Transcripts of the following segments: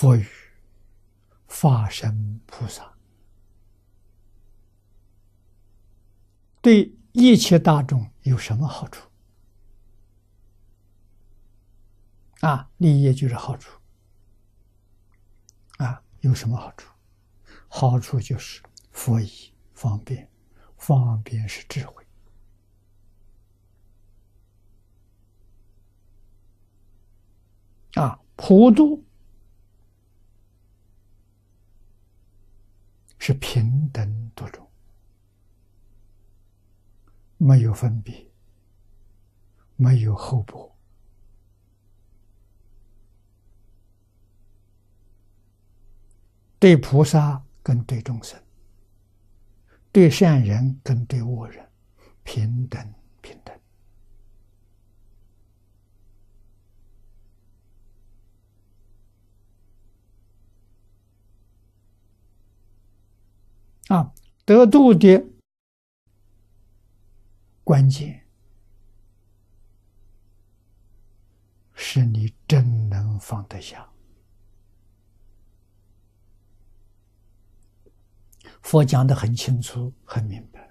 佛语法身菩萨对一切大众有什么好处？啊，利益就是好处。啊，有什么好处？好处就是佛以方便，方便是智慧。啊，普度是平等多种，没有分别，没有厚薄。对菩萨跟对众生，对善人跟对恶人，平等。啊，得度的关键是你真能放得下。佛讲的很清楚、很明白，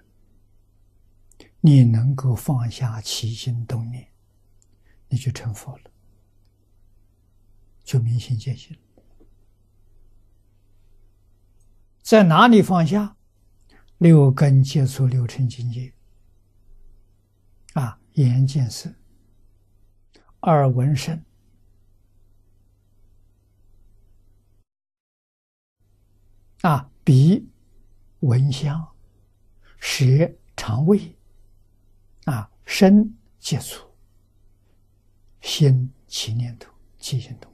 你能够放下起心动念，你就成佛了，就明心见性。在哪里放下？六根接触六尘境界，啊，眼见色，耳闻声，啊，鼻。闻香，舌尝味，啊，身接触，心起念头，起心动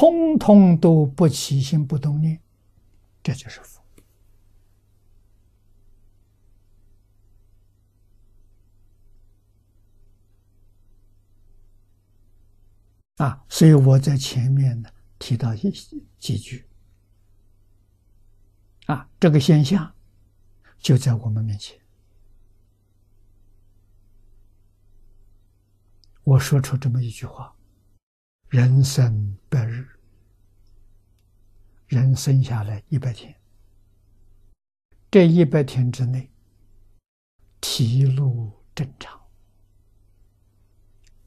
通通都不起心不动念，这就是佛。啊，所以我在前面呢提到一几句。啊，这个现象就在我们面前。我说出这么一句话：人生百日，人生下来一百天，这一百天之内，体路正常，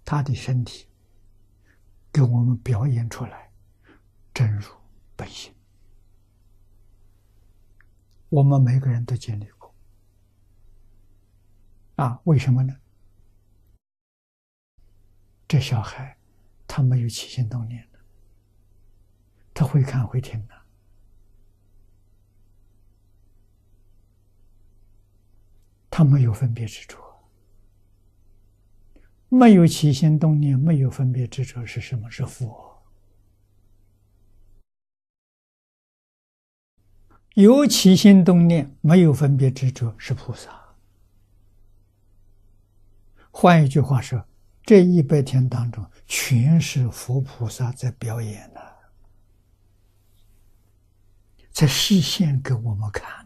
他的身体给我们表演出来，真如本性。我们每个人都经历过，啊，为什么呢？这小孩他没有起心动念的，他会看会听的，他没有分别执着，没有起心动念，没有分别执着是什么？是佛。有起心动念，没有分别执着，是菩萨。换一句话说，这一百天当中，全是佛菩萨在表演呢，在示现给我们看。